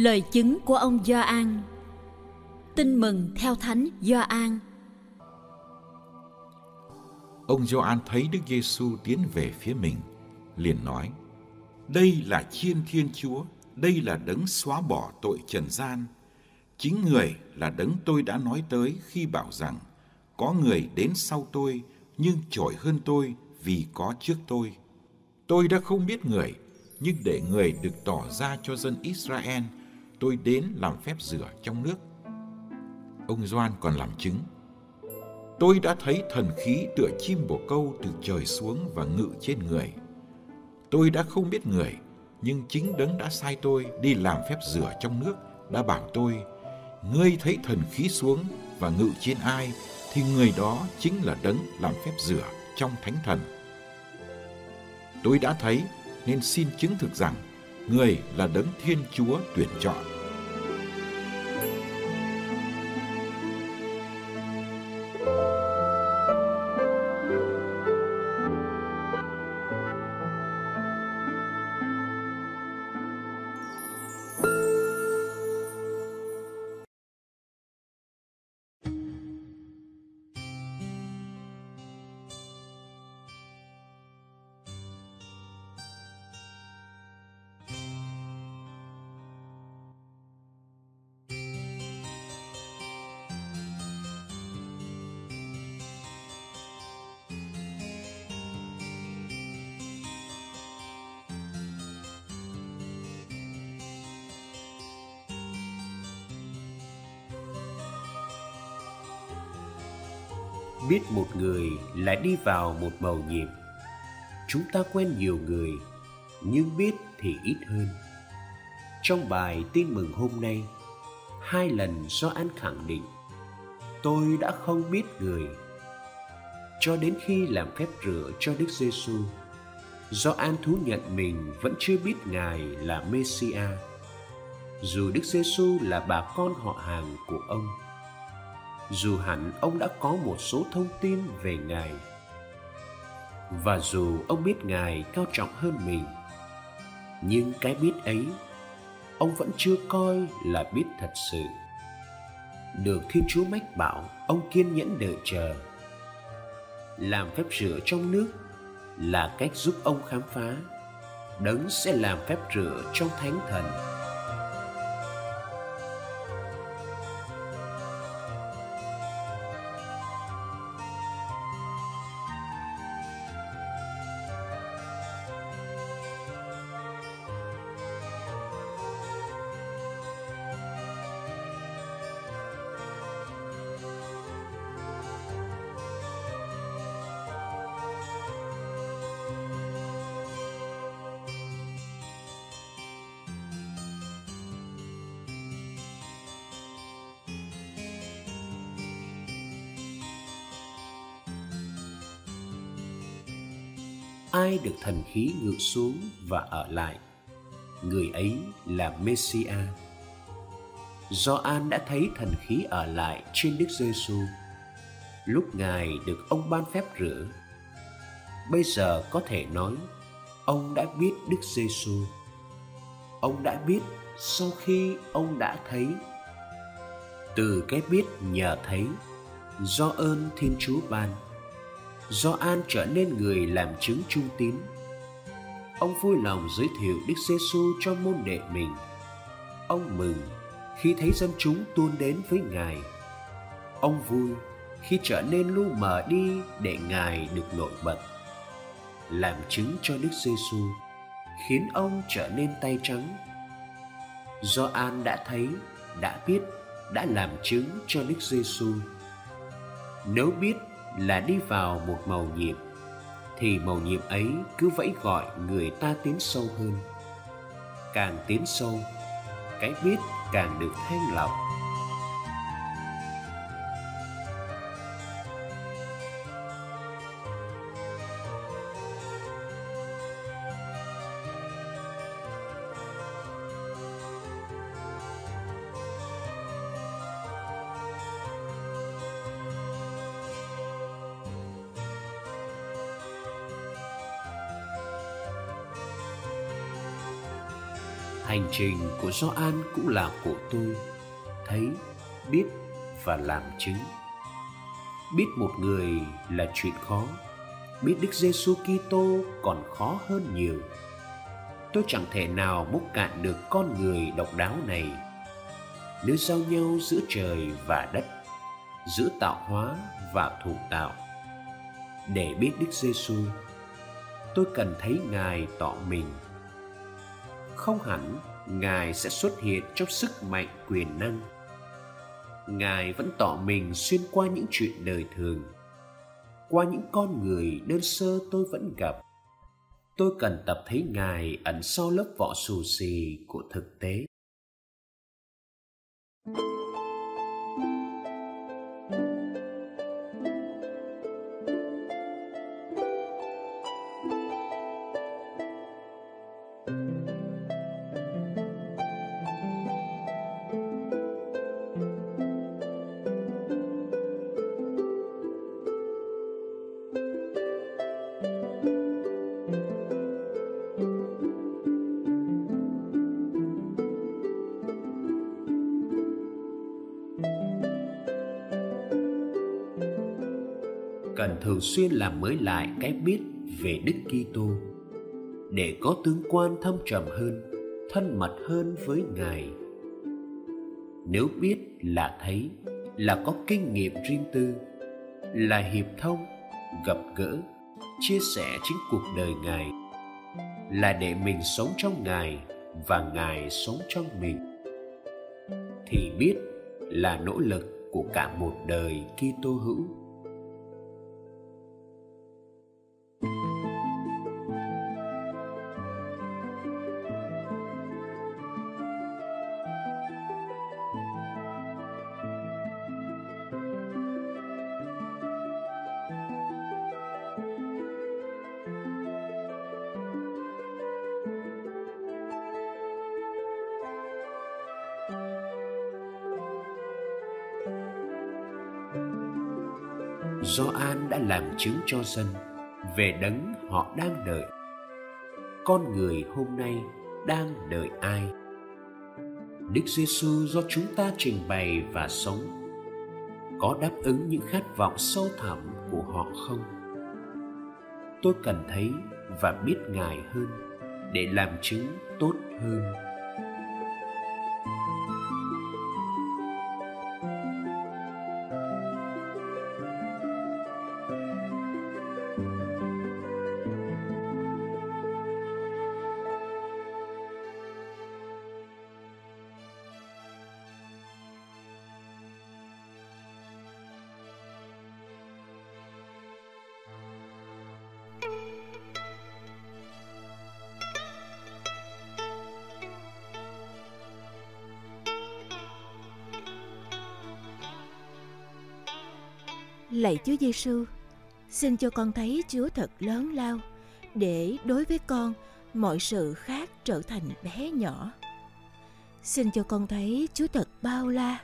Lời chứng của ông Gioan. Tin mừng theo Thánh Gioan. Ông Gioan thấy Đức Giêsu tiến về phía mình, liền nói: Đây là Chiên Thiên Chúa, đây là đấng xóa bỏ tội trần gian. Chính người là đấng tôi đã nói tới khi bảo rằng có người đến sau tôi nhưng trội hơn tôi vì có trước tôi. Tôi đã không biết người, nhưng để người được tỏ ra cho dân Israel – tôi đến làm phép rửa trong nước. Ông Doan còn làm chứng. Tôi đã thấy thần khí tựa chim bồ câu từ trời xuống và ngự trên người. Tôi đã không biết người, nhưng chính đấng đã sai tôi đi làm phép rửa trong nước đã bảo tôi, ngươi thấy thần khí xuống và ngự trên ai, thì người đó chính là đấng làm phép rửa trong thánh thần. Tôi đã thấy nên xin chứng thực rằng người là đấng Thiên Chúa tuyển chọn. Biết một người lại đi vào một màu nhiệm. Chúng ta quen nhiều người, nhưng biết thì ít hơn. Trong bài tin mừng hôm nay, hai lần do an khẳng định, tôi đã không biết người. Cho đến khi làm phép rửa cho đức giêsu, do an thú nhận mình vẫn chưa biết ngài là messiah dù đức giêsu là bà con họ hàng của ông dù hẳn ông đã có một số thông tin về ngài, và dù ông biết ngài cao trọng hơn mình, nhưng cái biết ấy, ông vẫn chưa coi là biết thật sự. Được thiên chúa mách bảo, ông kiên nhẫn đợi chờ. Làm phép rửa trong nước là cách giúp ông khám phá, đấng sẽ làm phép rửa trong thánh thần. Ai được thần khí ngự xuống và ở lại? Người ấy là messia. Do an đã thấy thần khí ở lại trên đức giêsu, lúc ngài được ông ban phép rửa, bây giờ có thể nói, ông đã biết đức giêsu. Ông đã biết sau khi ông đã thấy. Từ cái biết nhờ thấy, do ơn thiên chúa ban. Gioan trở nên người làm chứng trung tín. Ông vui lòng giới thiệu Đức Giêsu cho môn đệ mình. Ông mừng khi thấy dân chúng tuôn đến với Ngài. Ông vui khi trở nên lu mờ đi để Ngài được nổi bật. Làm chứng cho Đức Giêsu khiến ông trở nên tay trắng. Gioan đã thấy, đã biết, đã làm chứng cho Đức Giêsu. Nếu biết là đi vào một màu nhiệm, thì màu nhiệm ấy cứ vẫy gọi người ta tiến sâu hơn. Càng tiến sâu, cái biết càng được thanh lọc hành trình của Gioan cũng là của tôi thấy, biết và làm chứng. Biết một người là chuyện khó, biết Đức Giêsu Kitô còn khó hơn nhiều. Tôi chẳng thể nào múc cạn được con người độc đáo này. Nếu giao nhau giữa trời và đất, giữa tạo hóa và thủ tạo. Để biết Đức Giêsu tôi cần thấy ngài tỏ mình không hẳn, ngài sẽ xuất hiện trong sức mạnh quyền năng. Ngài vẫn tỏ mình xuyên qua những chuyện đời thường. Qua những con người đơn sơ tôi vẫn gặp. Tôi cần tập thấy ngài ẩn sau lớp vỏ xù xì của thực tế. Thường xuyên làm mới lại cái biết về Đức Kitô để có tướng quan thâm trầm hơn, thân mật hơn với Ngài. Nếu biết là thấy, là có kinh nghiệm riêng tư, là hiệp thông, gặp gỡ, chia sẻ chính cuộc đời Ngài, là để mình sống trong Ngài và Ngài sống trong mình. Thì biết là nỗ lực của cả một đời Kitô hữu Gioan đã làm chứng cho dân về đấng họ đang đợi. Con người hôm nay đang đợi ai? Đức Giêsu do chúng ta trình bày và sống, có đáp ứng những khát vọng sâu thẳm của họ không? Tôi cần thấy và biết Ngài hơn để làm chứng tốt hơn. Lạy Chúa Giêsu, xin cho con thấy Chúa thật lớn lao để đối với con mọi sự khác trở thành bé nhỏ. Xin cho con thấy Chúa thật bao la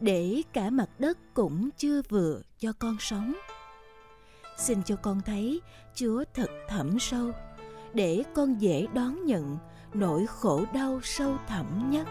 để cả mặt đất cũng chưa vừa cho con sống. Xin cho con thấy Chúa thật thẳm sâu để con dễ đón nhận nỗi khổ đau sâu thẳm nhất.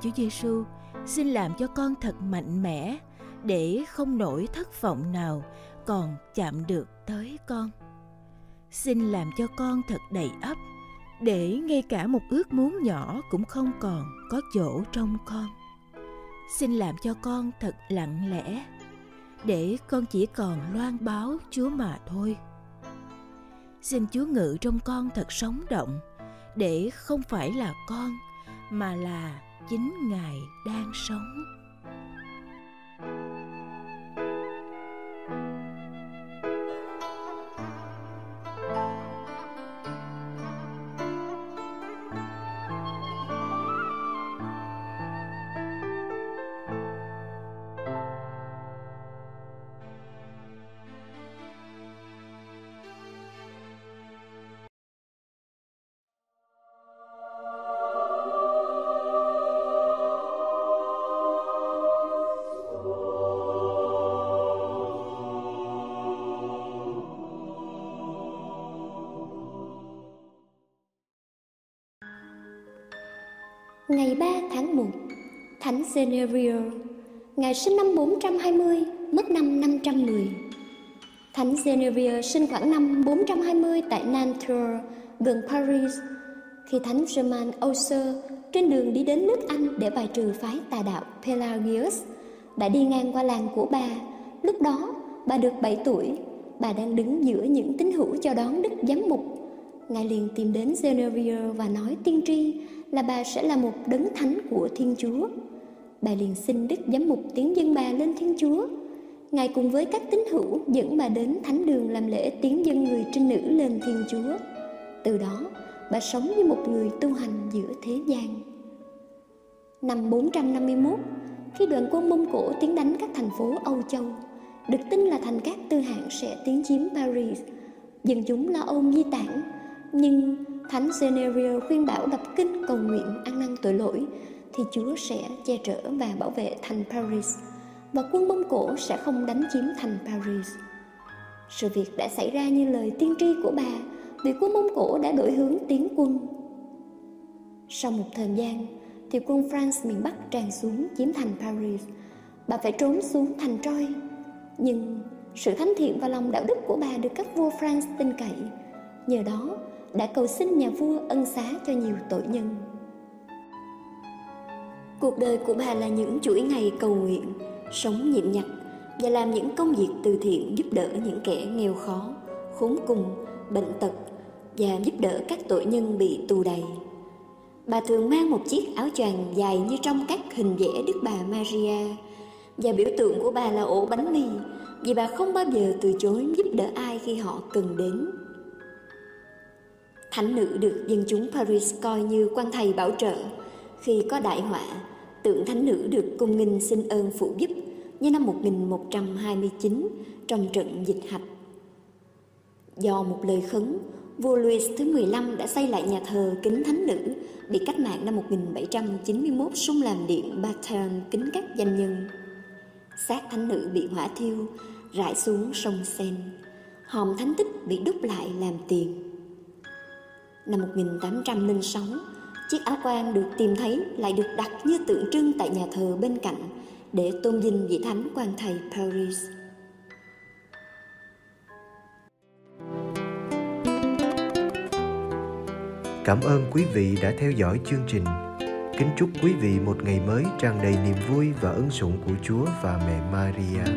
Chúa Giêsu, xin làm cho con thật mạnh mẽ để không nổi thất vọng nào còn chạm được tới con. Xin làm cho con thật đầy ấp để ngay cả một ước muốn nhỏ cũng không còn có chỗ trong con. Xin làm cho con thật lặng lẽ để con chỉ còn loan báo Chúa mà thôi. Xin Chúa ngự trong con thật sống động để không phải là con mà là chính Ngài đang sống. Ngày 3 tháng 1 Thánh Genevier Ngài sinh năm 420, mất năm 510 Thánh Genevier sinh khoảng năm 420 tại Nantes, gần Paris. Khi Thánh Germain Auxer trên đường đi đến nước Anh để bài trừ phái tà đạo Pelagius đã đi ngang qua làng của bà. Lúc đó bà được 7 tuổi. Bà đang đứng giữa những tín hữu cho đón Đức Giám Mục. Ngài liền tìm đến Genevier và nói tiên tri là bà sẽ là một đấng thánh của Thiên Chúa. Bà liền xin Đức Giám mục tiến dân bà lên Thiên Chúa. Ngài cùng với các tín hữu dẫn bà đến thánh đường làm lễ tiến dân người trinh nữ lên Thiên Chúa. Từ đó, bà sống như một người tu hành giữa thế gian. Năm 451, khi đoàn quân Mông Cổ tiến đánh các thành phố Âu Châu, được tin là thành các tư hạng sẽ tiến chiếm Paris, dân chúng lo ôm di tản, nhưng Thánh Genevieve khuyên bảo đọc kinh cầu nguyện ăn năn tội lỗi, thì Chúa sẽ che chở và bảo vệ thành Paris, và quân Mông Cổ sẽ không đánh chiếm thành Paris. Sự việc đã xảy ra như lời tiên tri của bà, vì quân Mông Cổ đã đổi hướng tiến quân. Sau một thời gian, thì quân France miền Bắc tràn xuống chiếm thành Paris. Bà phải trốn xuống thành Troy. Nhưng sự thánh thiện và lòng đạo đức của bà được các vua France tin cậy. Nhờ đó đã cầu xin nhà vua ân xá cho nhiều tội nhân. Cuộc đời của bà là những chuỗi ngày cầu nguyện, sống nhịn nhặt và làm những công việc từ thiện giúp đỡ những kẻ nghèo khó, khốn cùng, bệnh tật và giúp đỡ các tội nhân bị tù đầy. Bà thường mang một chiếc áo choàng dài như trong các hình vẽ Đức bà Maria và biểu tượng của bà là ổ bánh mì vì bà không bao giờ từ chối giúp đỡ ai khi họ cần đến. Thánh nữ được dân chúng Paris coi như quan thầy bảo trợ. Khi có đại họa, tượng thánh nữ được cung nghinh xin ơn phụ giúp như năm 1129 trong trận dịch hạch. Do một lời khấn, vua Louis thứ 15 đã xây lại nhà thờ kính thánh nữ bị cách mạng năm 1791 xung làm điện Batan kính các danh nhân. Xác thánh nữ bị hỏa thiêu, rải xuống sông Sen. Hòm thánh tích bị đúc lại làm tiền. Năm 1806, chiếc áo quan được tìm thấy lại được đặt như tượng trưng tại nhà thờ bên cạnh để tôn vinh vị thánh quan thầy Paris. Cảm ơn quý vị đã theo dõi chương trình. Kính chúc quý vị một ngày mới tràn đầy niềm vui và ân sủng của Chúa và mẹ Maria.